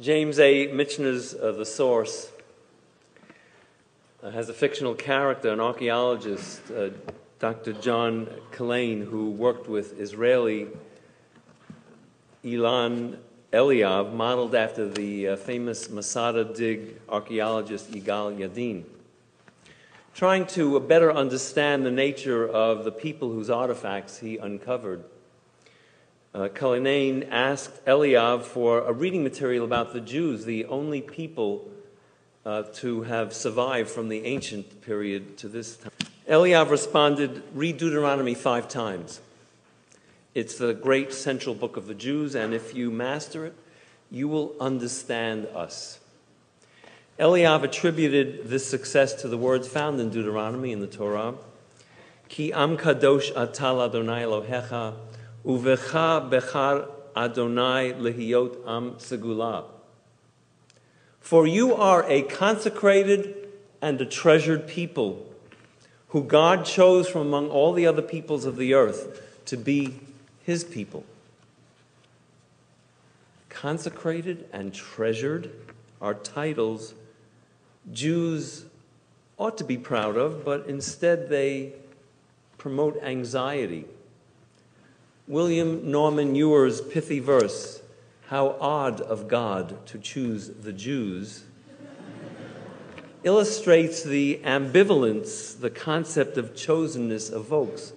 James A. Michener's uh, The Source uh, has a fictional character, an archaeologist, uh, Dr. John Cullinane, who worked with Israeli Ilan Eliav, modeled after the uh, famous Masada dig archaeologist Igal Yadin. Trying to better understand the nature of the people whose artifacts he uncovered, uh, asked Eliav for a reading material about the Jews, the only people uh, to have survived from the ancient period to this time. Eliav responded, Read Deuteronomy five times. It's the great central book of the Jews, and if you master it, you will understand us. Eliav attributed this success to the words found in Deuteronomy in the Torah Ki am kadosh atal Adonai Elohecha, Adonai lehiyot am. For you are a consecrated and a treasured people, who God chose from among all the other peoples of the earth to be his people. Consecrated and treasured are titles Jews ought to be proud of, but instead they promote anxiety. William Norman Ewer's pithy verse, How odd of God to choose the Jews, illustrates the ambivalence the concept of chosenness evokes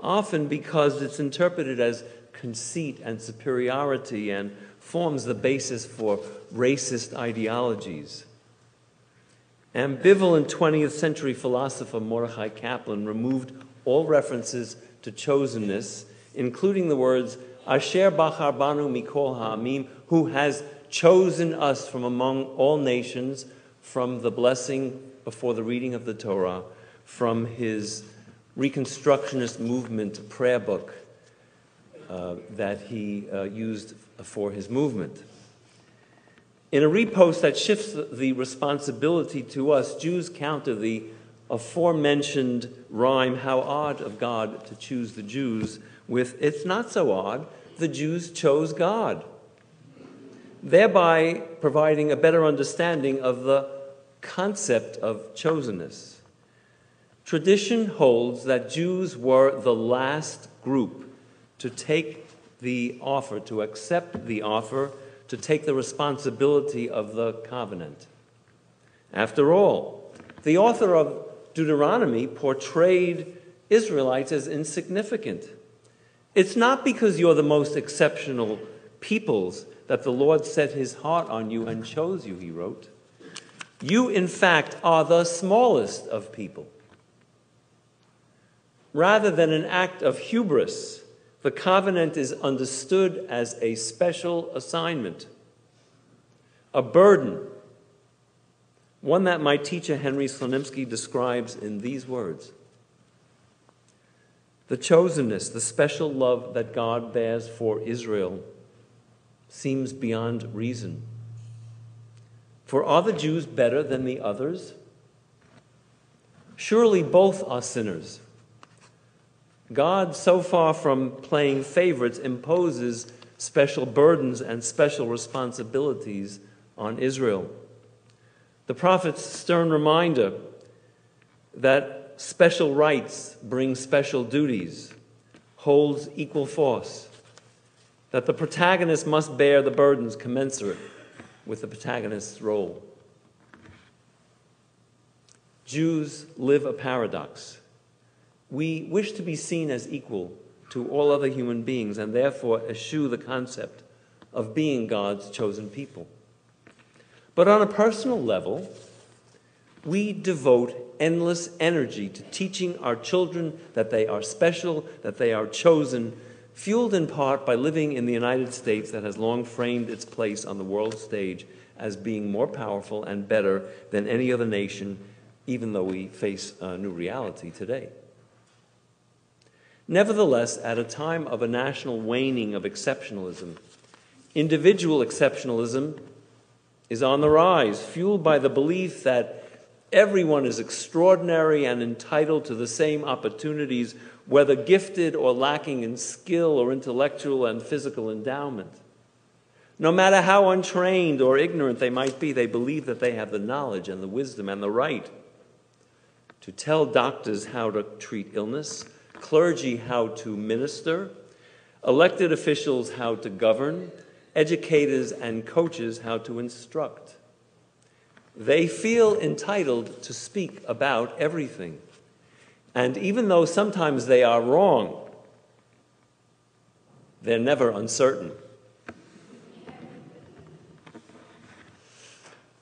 often because it's interpreted as conceit and superiority and forms the basis for racist ideologies. Ambivalent 20th century philosopher Mordecai Kaplan removed all references to chosenness, including the words Asher Bachar Banu Mikol Ha'amim, who has chosen us from among all nations, from the blessing before the reading of the Torah, from his Reconstructionist movement prayer book uh, that he uh, used for his movement. In a repost that shifts the responsibility to us, Jews counter the aforementioned rhyme, How Odd of God to Choose the Jews, with It's Not So Odd, the Jews chose God, thereby providing a better understanding of the concept of chosenness. Tradition holds that Jews were the last group to take the offer, to accept the offer, to take the responsibility of the covenant. After all, the author of Deuteronomy portrayed Israelites as insignificant. It's not because you're the most exceptional peoples that the Lord set his heart on you and chose you, he wrote. You, in fact, are the smallest of people. Rather than an act of hubris, the covenant is understood as a special assignment, a burden, one that my teacher Henry Slonimsky describes in these words The chosenness, the special love that God bears for Israel, seems beyond reason. For are the Jews better than the others? Surely both are sinners. God, so far from playing favorites, imposes special burdens and special responsibilities on Israel. The prophet's stern reminder that special rights bring special duties holds equal force, that the protagonist must bear the burdens commensurate with the protagonist's role. Jews live a paradox. We wish to be seen as equal to all other human beings and therefore eschew the concept of being God's chosen people. But on a personal level, we devote endless energy to teaching our children that they are special, that they are chosen, fueled in part by living in the United States that has long framed its place on the world stage as being more powerful and better than any other nation, even though we face a new reality today. Nevertheless, at a time of a national waning of exceptionalism, individual exceptionalism is on the rise, fueled by the belief that everyone is extraordinary and entitled to the same opportunities, whether gifted or lacking in skill or intellectual and physical endowment. No matter how untrained or ignorant they might be, they believe that they have the knowledge and the wisdom and the right to tell doctors how to treat illness, clergy how to minister, elected officials how to govern, educators and coaches how to instruct. They feel entitled to speak about everything. And even though sometimes they are wrong, they're never uncertain.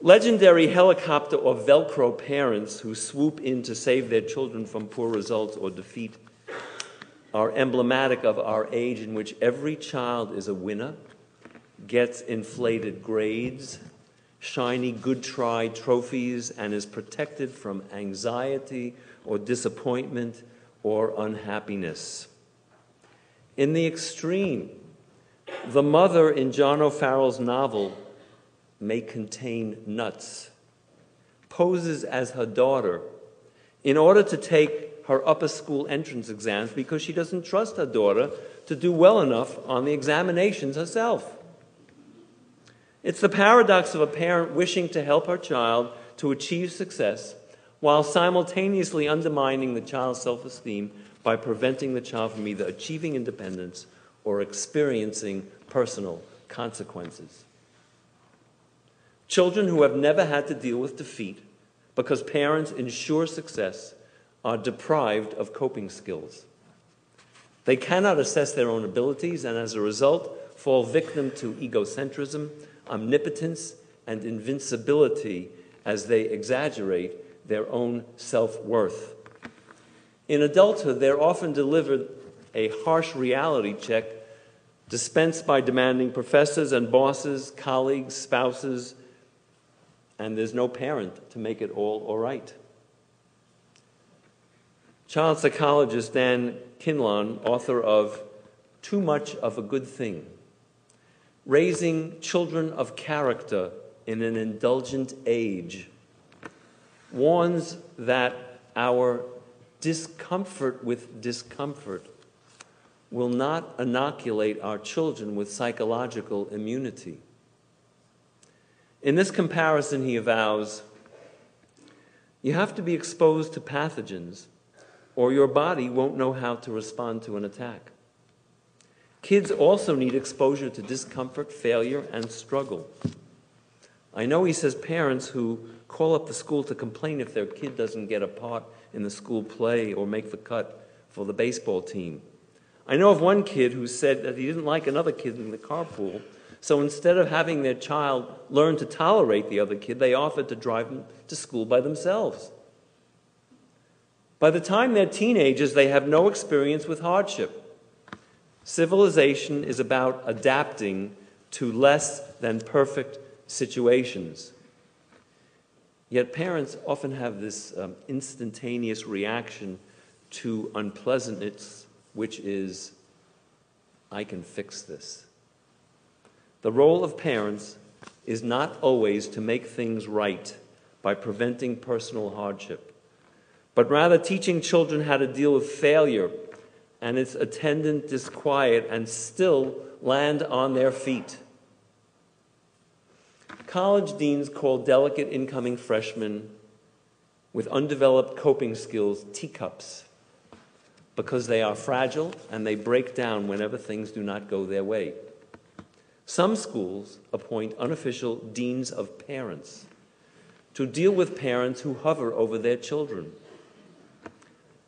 Legendary helicopter or Velcro parents who swoop in to save their children from poor results or defeat are emblematic of our age in which every child is a winner, gets inflated grades, shiny good try trophies, and is protected from anxiety or disappointment or unhappiness. In the extreme, the mother in John O'Farrell's novel may contain nuts, poses as her daughter in order to take her upper school entrance exams because she doesn't trust her daughter to do well enough on the examinations herself. It's the paradox of a parent wishing to help her child to achieve success while simultaneously undermining the child's self esteem by preventing the child from either achieving independence or experiencing personal consequences. Children who have never had to deal with defeat because parents ensure success are deprived of coping skills. They cannot assess their own abilities and, as a result, fall victim to egocentrism, omnipotence, and invincibility as they exaggerate their own self worth. In adulthood, they're often delivered a harsh reality check dispensed by demanding professors and bosses, colleagues, spouses, and there's no parent to make it all all right. Child psychologist Dan Kindlon, author of Too Much of a Good Thing Raising Children of Character in an Indulgent Age, warns that our discomfort with discomfort will not inoculate our children with psychological immunity. In this comparison, he avows, you have to be exposed to pathogens, or your body won't know how to respond to an attack. Kids also need exposure to discomfort, failure, and struggle. I know he says parents who call up the school to complain if their kid doesn't get a part in the school play or make the cut for the baseball team. I know of one kid who said that he didn't like another kid in the carpool so instead of having their child learn to tolerate the other kid, they offered to drive them to school by themselves. By the time they're teenagers, they have no experience with hardship. Civilization is about adapting to less than perfect situations. Yet parents often have this um, instantaneous reaction to unpleasantness, which is, I can fix this. The role of parents is not always to make things right by preventing personal hardship, but rather teaching children how to deal with failure and its attendant disquiet and still land on their feet. College deans call delicate incoming freshmen with undeveloped coping skills teacups because they are fragile and they break down whenever things do not go their way. Some schools appoint unofficial deans of parents to deal with parents who hover over their children.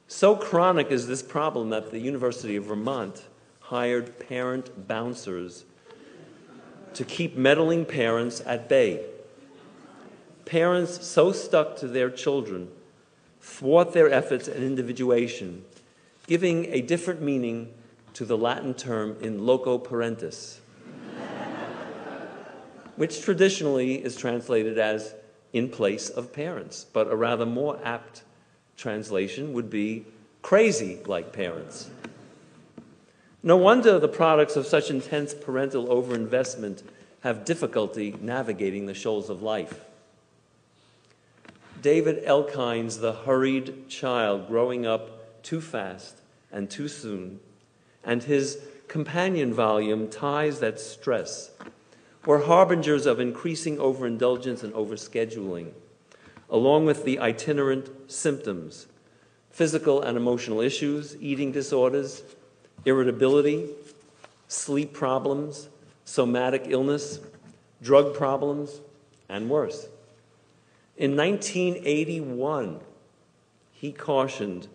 So chronic is this problem that the University of Vermont hired parent bouncers to keep meddling parents at bay. Parents so stuck to their children thwart their efforts at individuation, giving a different meaning to the Latin term in loco parentis which traditionally is translated as in place of parents, but a rather more apt translation would be crazy like parents. No wonder the products of such intense parental overinvestment have difficulty navigating the shoals of life. David Elkind's The Hurried Child Growing Up Too Fast and Too Soon, and his companion volume, Ties That Stress, were harbingers of increasing overindulgence and overscheduling, along with the itinerant symptoms physical and emotional issues, eating disorders, irritability, sleep problems, somatic illness, drug problems, and worse. In 1981, he cautioned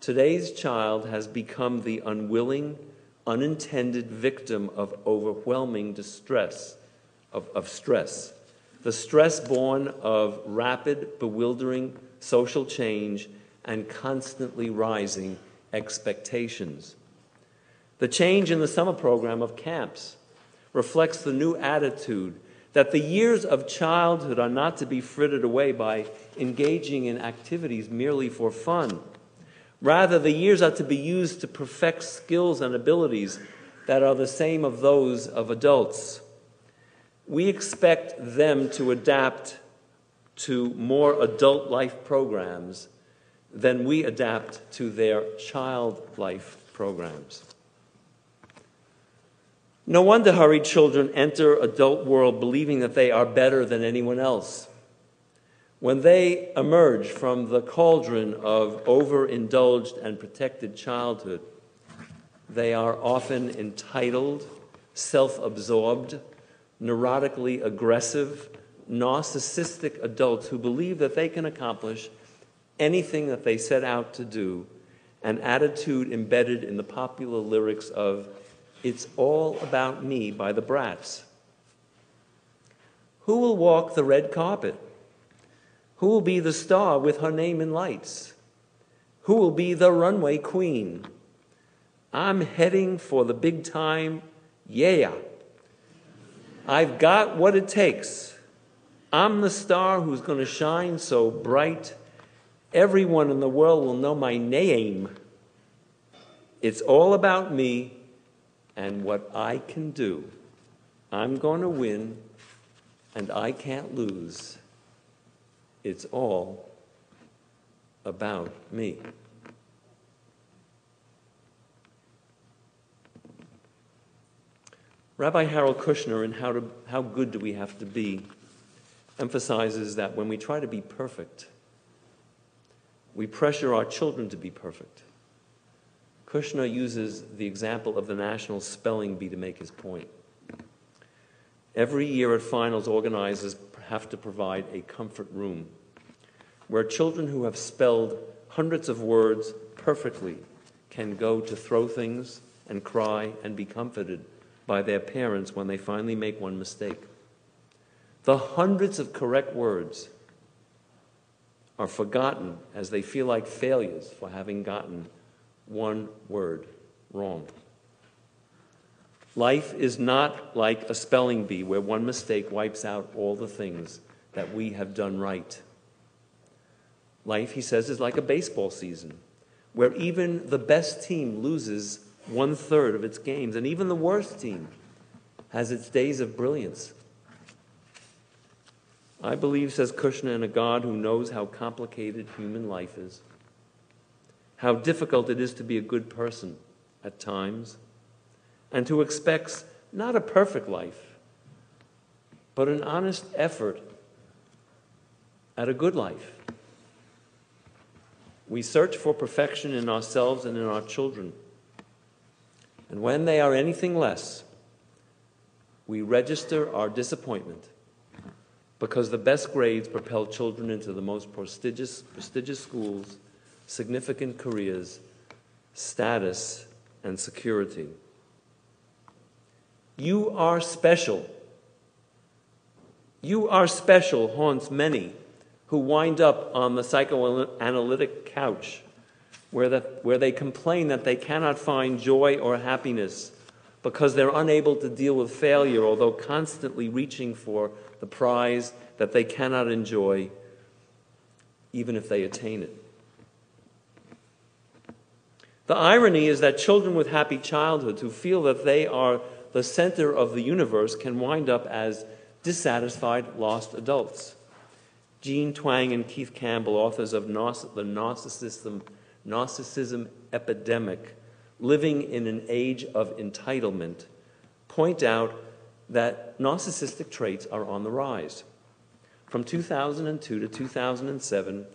today's child has become the unwilling, unintended victim of overwhelming distress, of, of stress. The stress born of rapid, bewildering social change and constantly rising expectations. The change in the summer program of camps reflects the new attitude that the years of childhood are not to be frittered away by engaging in activities merely for fun. Rather, the years are to be used to perfect skills and abilities that are the same of those of adults. We expect them to adapt to more adult life programs than we adapt to their child life programs. No wonder hurried children enter adult world believing that they are better than anyone else. When they emerge from the cauldron of overindulged and protected childhood, they are often entitled, self absorbed, neurotically aggressive, narcissistic adults who believe that they can accomplish anything that they set out to do, an attitude embedded in the popular lyrics of It's All About Me by the Bratz. Who will walk the red carpet? Who will be the star with her name in lights? Who will be the runway queen? I'm heading for the big time, yeah. I've got what it takes. I'm the star who's going to shine so bright Everyone in the world will know my name. It's all about me and what I can do. I'm going to win and I can't lose. It's all about me. Rabbi Harold Kushner, in How, to, How Good Do We Have to Be, emphasizes that when we try to be perfect, we pressure our children to be perfect. Kushner uses the example of the National Spelling Bee to make his point. Every year at finals, organizers have to provide a comfort room where children who have spelled hundreds of words perfectly can go to throw things and cry and be comforted by their parents when they finally make one mistake. The hundreds of correct words are forgotten as they feel like failures for having gotten one word wrong. Life is not like a spelling bee where one mistake wipes out all the things that we have done right. Life, he says, is like a baseball season where even the best team loses one third of its games, and even the worst team has its days of brilliance. I believe, says Kushner, in a God who knows how complicated human life is, how difficult it is to be a good person at times, and who expects not a perfect life, but an honest effort at a good life. We search for perfection in ourselves and in our children. And when they are anything less, we register our disappointment because the best grades propel children into the most prestigious, prestigious schools, significant careers, status, and security. You are special. You are special haunts many who wind up on the psychoanalytic couch where, the, where they complain that they cannot find joy or happiness because they're unable to deal with failure, although constantly reaching for the prize that they cannot enjoy, even if they attain it. The irony is that children with happy childhoods who feel that they are the center of the universe can wind up as dissatisfied, lost adults. Jean Twenge and Keith Campbell, authors of the Narcissism, Narcissism Epidemic, Living in an Age of Entitlement, point out that narcissistic traits are on the rise. From 2002 to 2007,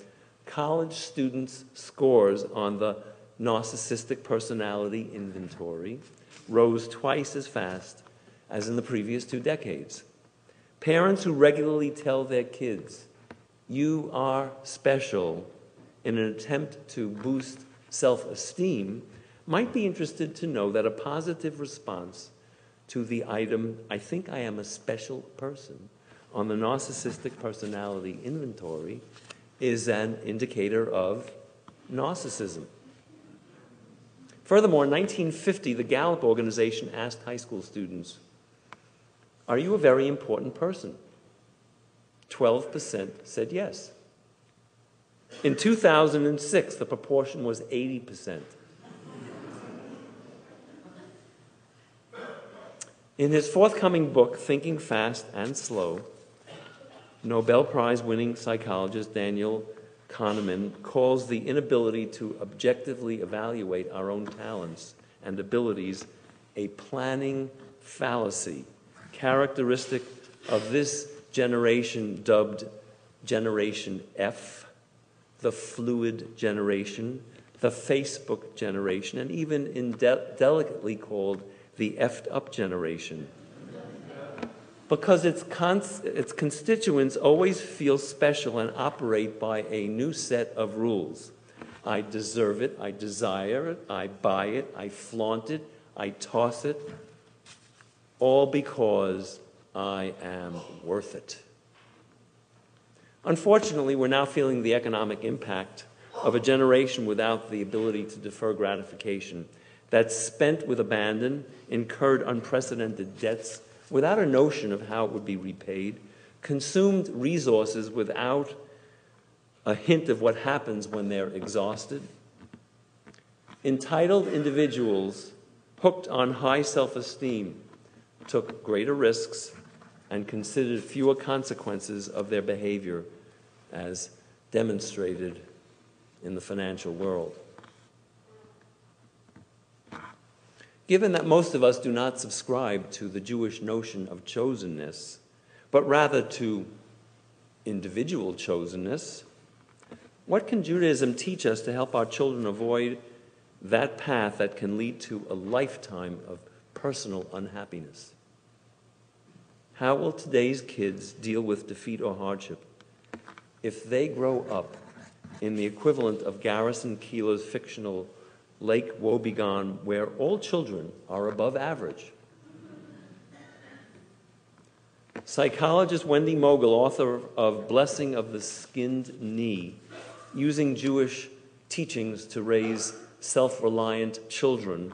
college students' scores on the narcissistic personality inventory rose twice as fast as in the previous two decades. Parents who regularly tell their kids, You are special, in an attempt to boost self esteem, might be interested to know that a positive response to the item, I think I am a special person, on the narcissistic personality inventory is an indicator of narcissism. Furthermore, in 1950, the Gallup organization asked high school students, Are you a very important person? 12% said yes. In 2006, the proportion was 80%. In his forthcoming book, Thinking Fast and Slow, Nobel Prize winning psychologist Daniel Kahneman calls the inability to objectively evaluate our own talents and abilities a planning fallacy, characteristic of this generation dubbed Generation F, the fluid generation, the Facebook generation, and even in de- delicately called the effed up generation. Because its, cons- its constituents always feel special and operate by a new set of rules. I deserve it, I desire it, I buy it, I flaunt it, I toss it, all because I am worth it. Unfortunately, we're now feeling the economic impact of a generation without the ability to defer gratification that's spent with abandon, incurred unprecedented debts without a notion of how it would be repaid, consumed resources without a hint of what happens when they're exhausted. Entitled individuals hooked on high self esteem took greater risks and considered fewer consequences of their behavior as demonstrated in the financial world. Given that most of us do not subscribe to the Jewish notion of chosenness, but rather to individual chosenness, what can Judaism teach us to help our children avoid that path that can lead to a lifetime of personal unhappiness? How will today's kids deal with defeat or hardship if they grow up in the equivalent of Garrison Keillor's fictional Lake Wobegon, where all children are above average. Psychologist Wendy Mogel, author of Blessing of the Skinned Knee, using Jewish teachings to raise self reliant children,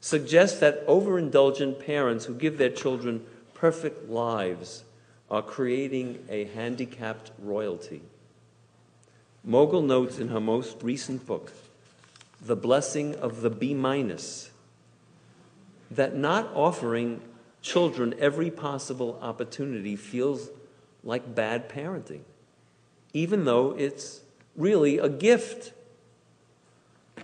suggests that overindulgent parents who give their children perfect lives are creating a handicapped royalty. Mogel notes in her most recent book, the blessing of the B minus. That not offering children every possible opportunity feels like bad parenting, even though it's really a gift.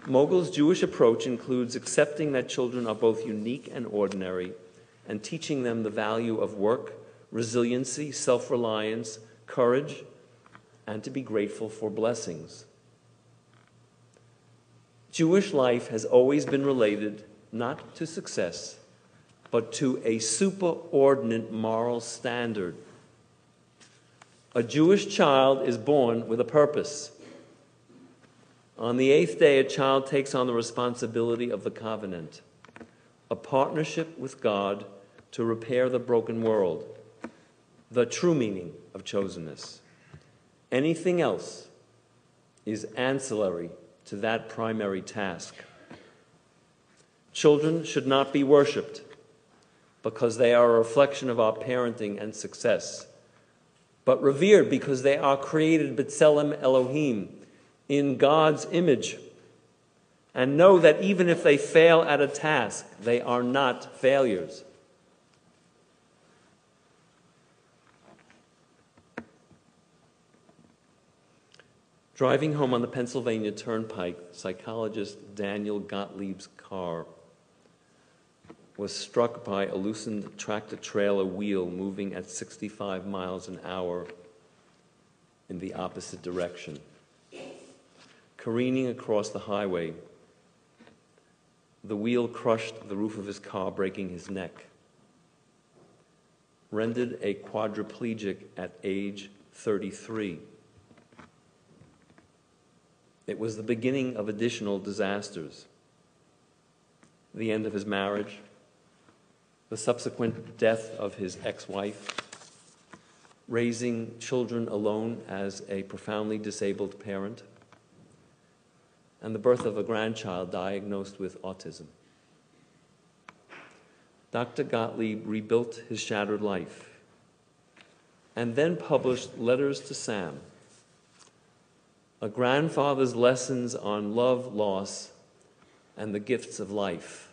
Mogel's Jewish approach includes accepting that children are both unique and ordinary and teaching them the value of work, resiliency, self reliance, courage, and to be grateful for blessings. Jewish life has always been related not to success, but to a superordinate moral standard. A Jewish child is born with a purpose. On the eighth day, a child takes on the responsibility of the covenant, a partnership with God to repair the broken world, the true meaning of chosenness. Anything else is ancillary to that primary task. Children should not be worshiped because they are a reflection of our parenting and success, but revered because they are created B'Tselem Elohim in God's image. And know that even if they fail at a task, they are not failures. Driving home on the Pennsylvania Turnpike, psychologist Daniel Gottlieb's car was struck by a loosened tractor trailer wheel moving at 65 miles an hour in the opposite direction. Careening across the highway, the wheel crushed the roof of his car, breaking his neck. Rendered a quadriplegic at age 33. It was the beginning of additional disasters. The end of his marriage, the subsequent death of his ex wife, raising children alone as a profoundly disabled parent, and the birth of a grandchild diagnosed with autism. Dr. Gottlieb rebuilt his shattered life and then published Letters to Sam, a grandfather's lessons on love, loss, and the gifts of life.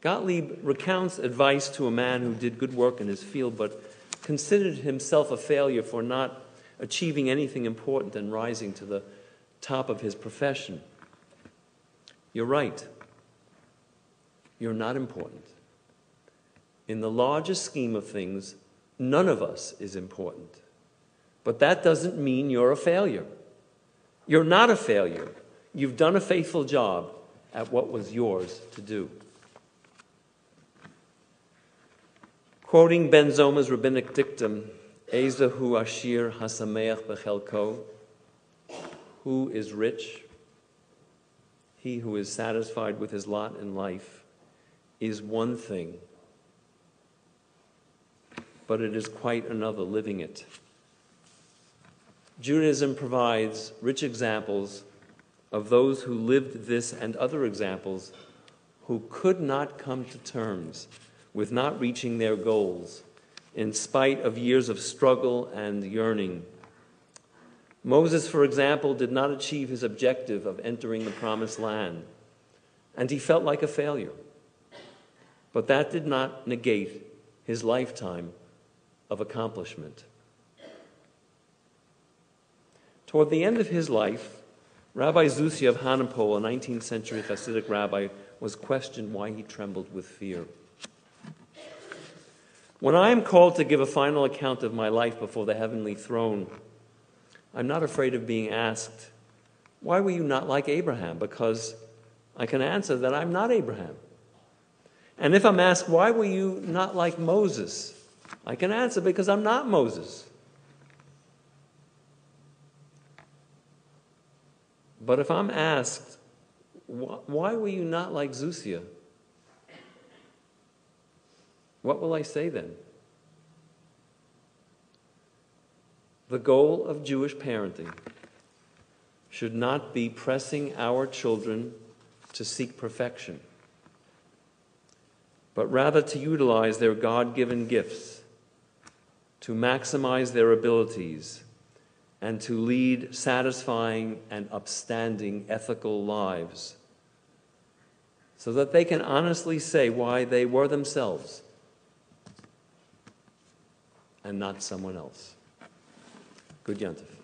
Gottlieb recounts advice to a man who did good work in his field but considered himself a failure for not achieving anything important and rising to the top of his profession. You're right. You're not important. In the largest scheme of things, none of us is important. But that doesn't mean you're a failure. You're not a failure. You've done a faithful job at what was yours to do. Quoting Ben Zoma's rabbinic dictum, Ezahu Ashir Hasameach Bechelko, who is rich, he who is satisfied with his lot in life, is one thing, but it is quite another living it. Judaism provides rich examples of those who lived this and other examples who could not come to terms with not reaching their goals in spite of years of struggle and yearning. Moses, for example, did not achieve his objective of entering the promised land, and he felt like a failure. But that did not negate his lifetime of accomplishment. Toward the end of his life, Rabbi Zusi of Hanipol, a 19th century Hasidic rabbi, was questioned why he trembled with fear. When I am called to give a final account of my life before the heavenly throne, I'm not afraid of being asked, Why were you not like Abraham? Because I can answer that I'm not Abraham. And if I'm asked, Why were you not like Moses? I can answer because I'm not Moses. But if I'm asked, why were you not like Zusia? What will I say then? The goal of Jewish parenting should not be pressing our children to seek perfection, but rather to utilize their God given gifts, to maximize their abilities and to lead satisfying and upstanding ethical lives so that they can honestly say why they were themselves and not someone else. Good Yantif.